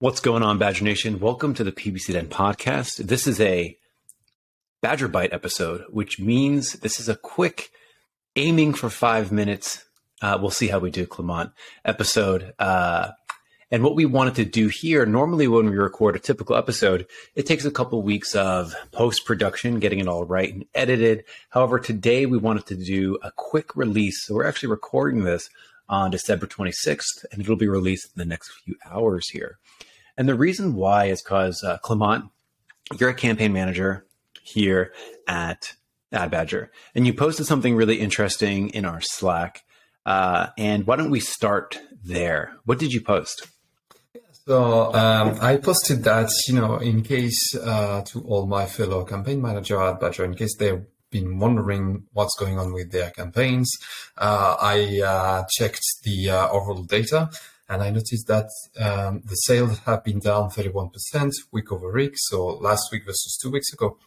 What's going on, Badger Nation? Welcome to the PPC Den podcast. This is a Badger Bite episode, which means this is a quick aiming for five minutes. Uh, we'll see how we do, Clement episode. Uh, and what we wanted to do here, normally when we record a typical episode, it takes a couple weeks of post production, getting it all right and edited. However, today we wanted to do a quick release. So we're actually recording this on December 26th, and it'll be released in the next few hours here. And the reason why is because uh, Clement, you're a campaign manager here at Ad Badger, and you posted something really interesting in our Slack. Uh, and why don't we start there? What did you post? So um, I posted that, you know, in case uh, to all my fellow campaign manager at Badger, in case they've been wondering what's going on with their campaigns, uh, I uh, checked the uh, overall data and I noticed that um, the sales have been down 31% week over week. So last week versus two weeks ago.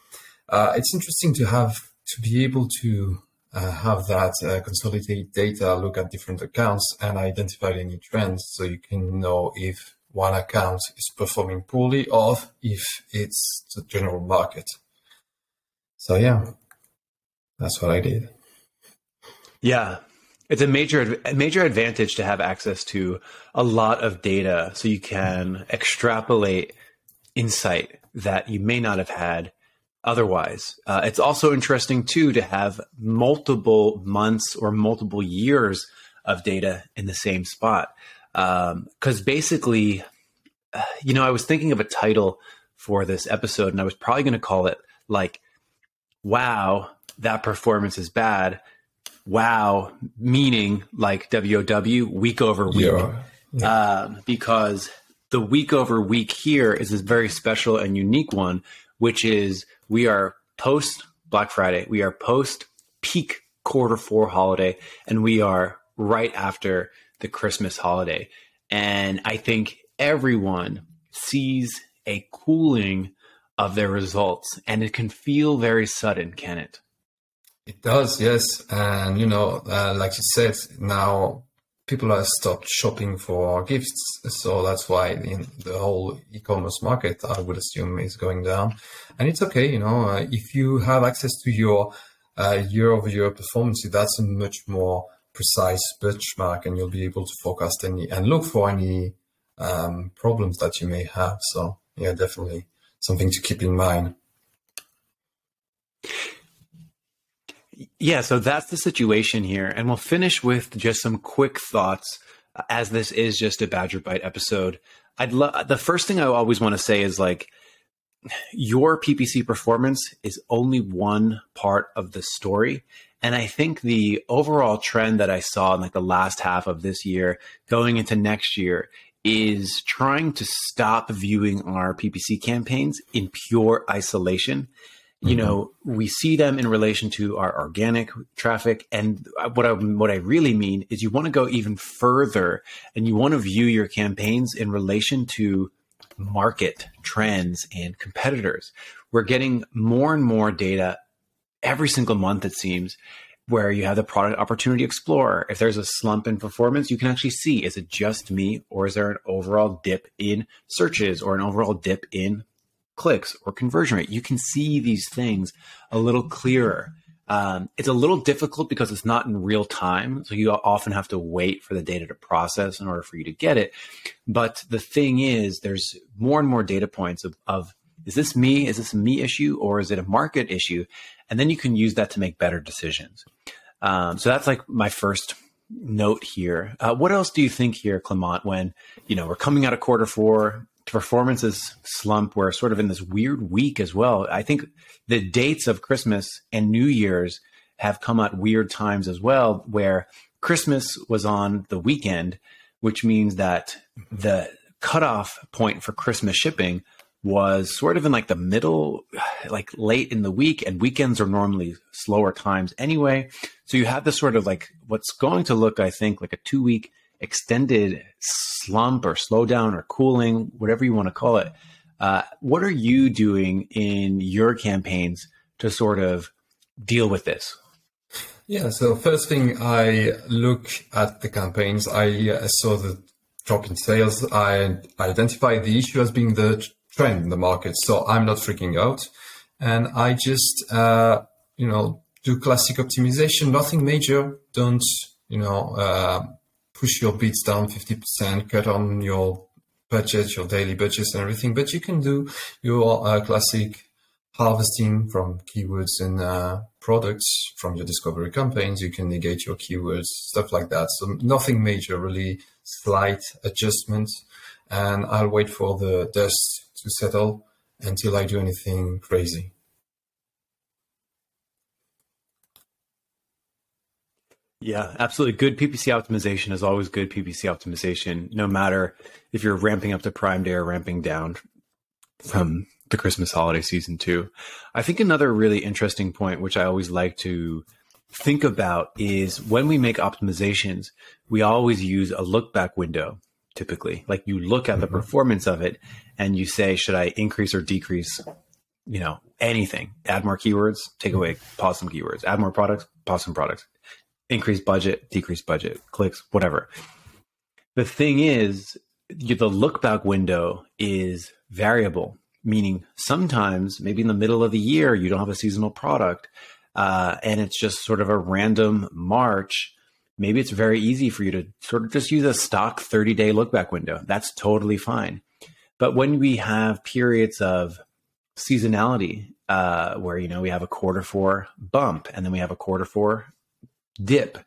Uh, it's interesting to have to be able to uh, have that uh, consolidated data, look at different accounts, and identify any trends, so you can know if one account is performing poorly or if it's the general market. So yeah, that's what I did. Yeah, it's a major a major advantage to have access to a lot of data so you can extrapolate insight that you may not have had otherwise. Uh, it's also interesting too to have multiple months or multiple years of data in the same spot. Because um, basically, uh, you know, I was thinking of a title for this episode, and I was probably going to call it like, "Wow, that performance is bad." Wow, meaning like WOW, week over week. Yeah. Yeah. Um, because the week over week here is a very special and unique one, which is we are post Black Friday, we are post peak quarter four holiday, and we are right after the Christmas holiday. And I think everyone sees a cooling of their results, and it can feel very sudden, can it? It does, yes. And, you know, uh, like you said, now people have stopped shopping for gifts. So that's why the, the whole e commerce market, I would assume, is going down. And it's okay, you know, uh, if you have access to your year over year performance, that's a much more precise benchmark and you'll be able to forecast any and look for any um, problems that you may have. So, yeah, definitely something to keep in mind. Yeah, so that's the situation here. And we'll finish with just some quick thoughts uh, as this is just a Badger Bite episode. I'd love the first thing I always want to say is like your PPC performance is only one part of the story. And I think the overall trend that I saw in like the last half of this year going into next year is trying to stop viewing our PPC campaigns in pure isolation you mm-hmm. know we see them in relation to our organic traffic. And what I what I really mean is you want to go even further and you want to view your campaigns in relation to market trends and competitors. We're getting more and more data every single month it seems where you have the product opportunity explorer. If there's a slump in performance you can actually see is it just me or is there an overall dip in searches or an overall dip in clicks or conversion rate. You can see these things a little clearer. Um, it's a little difficult because it's not in real time. So you often have to wait for the data to process in order for you to get it. But the thing is, there's more and more data points of, of is this me? Is this a me issue or is it a market issue? And then you can use that to make better decisions. Um, so that's like my first note here. Uh, what else do you think here, Clement, when, you know, we're coming out of quarter four, performances slump. We're sort of in this weird week as well. I think the dates of Christmas and New Year's have come at weird times as well, where Christmas was on the weekend, which means that the cutoff point for Christmas shipping was sort of in like the middle, like late in the week, and weekends are normally slower times anyway. So you have this sort of like what's going to look, I think, like a two week extended slump or slowdown or cooling, whatever you want to call it. Uh, what are you doing in your campaigns to sort of deal with this? Yeah, so first thing I look at the campaigns, I uh, saw the drop in sales, I identify the issue as being the trend in the market. So I'm not freaking out. And I just, uh, you know, do classic optimization, nothing major. Don't, you know, uh, push your bids down 50%, cut on your budget, your daily budgets and everything. But you can do your uh, classic harvesting from keywords and uh, products from your discovery campaigns. You can negate your keywords, stuff like that. So nothing major, really slight adjustments. And I'll wait for the dust to settle until I do anything crazy. Yeah, absolutely. Good PPC optimization is always good PPC optimization, no matter if you're ramping up to Prime Day or ramping down from the Christmas holiday season too. I think another really interesting point, which I always like to think about, is when we make optimizations, we always use a look back window. Typically, like you look at the mm-hmm. performance of it and you say, should I increase or decrease? You know, anything. Add more keywords, take away, pause some keywords. Add more products, pause some products. Increase budget, decrease budget, clicks, whatever. The thing is, the look back window is variable meaning sometimes maybe in the middle of the year you don't have a seasonal product uh, and it's just sort of a random march. Maybe it's very easy for you to sort of just use a stock 30 day look back window. That's totally fine. But when we have periods of seasonality uh, where you know we have a quarter four bump and then we have a quarter four dip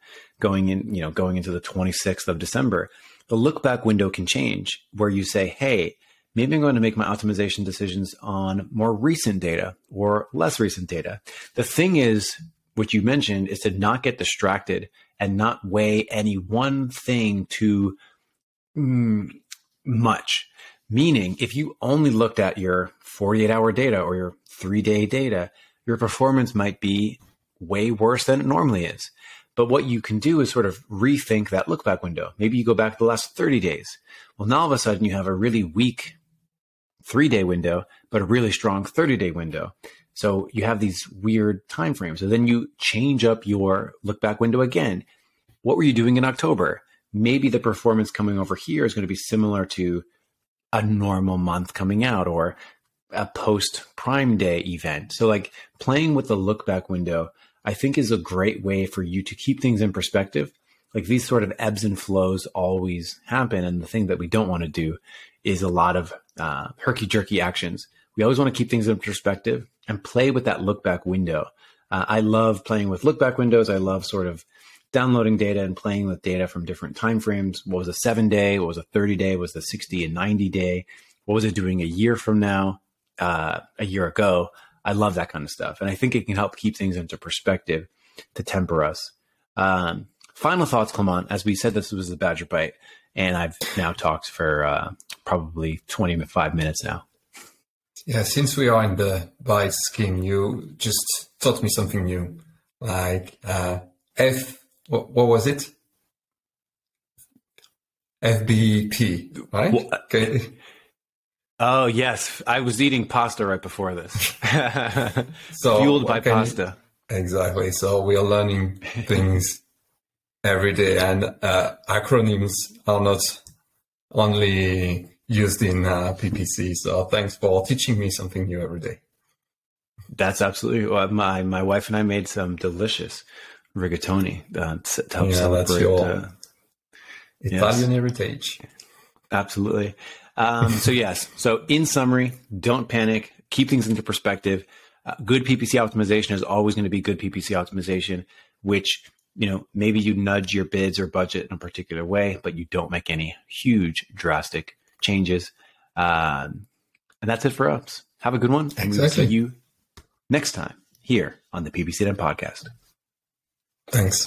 going in you know going into the 26th of december the look back window can change where you say hey maybe I'm going to make my optimization decisions on more recent data or less recent data. The thing is, what you mentioned is to not get distracted and not weigh any one thing too mm, much. Meaning, if you only looked at your 48 hour data or your three day data, your performance might be way worse than it normally is. But what you can do is sort of rethink that look back window. Maybe you go back the last 30 days. Well, now all of a sudden you have a really weak three day window, but a really strong 30 day window. So you have these weird time frames. So then you change up your look back window again. What were you doing in October? Maybe the performance coming over here is going to be similar to a normal month coming out or a post prime day event. So like playing with the look back window, I think is a great way for you to keep things in perspective. Like these sort of ebbs and flows always happen. And the thing that we don't want to do is a lot of uh, herky jerky actions. We always want to keep things in perspective and play with that look back window. Uh, I love playing with look back windows. I love sort of downloading data and playing with data from different time frames. What was a seven day? What was a 30 day? What was the 60 and 90 day? What was it doing a year from now, uh, a year ago? I love that kind of stuff. And I think it can help keep things into perspective to temper us. Um, final thoughts, Clement. As we said, this was the Badger Bite and I've now talked for uh, probably 25 minutes now. Yeah, since we are in the bite scheme, you just taught me something new. Like uh, F, what, what was it? FBP, right? Well, okay. Oh yes, I was eating pasta right before this. so fueled by pasta. exactly. So we are learning things every day, and uh, acronyms are not only used in uh, PPC. So thanks for teaching me something new every day. That's absolutely well, my my wife and I made some delicious rigatoni uh, to help yeah, celebrate that's your uh, Italian yes. heritage. Absolutely. Um, so yes. So in summary, don't panic. Keep things into perspective. Uh, good PPC optimization is always going to be good PPC optimization, which you know, maybe you nudge your bids or budget in a particular way, but you don't make any huge drastic changes. Um, and that's it for us. Have a good one. And exactly. we'll see you next time here on the PPC Den podcast. Thanks.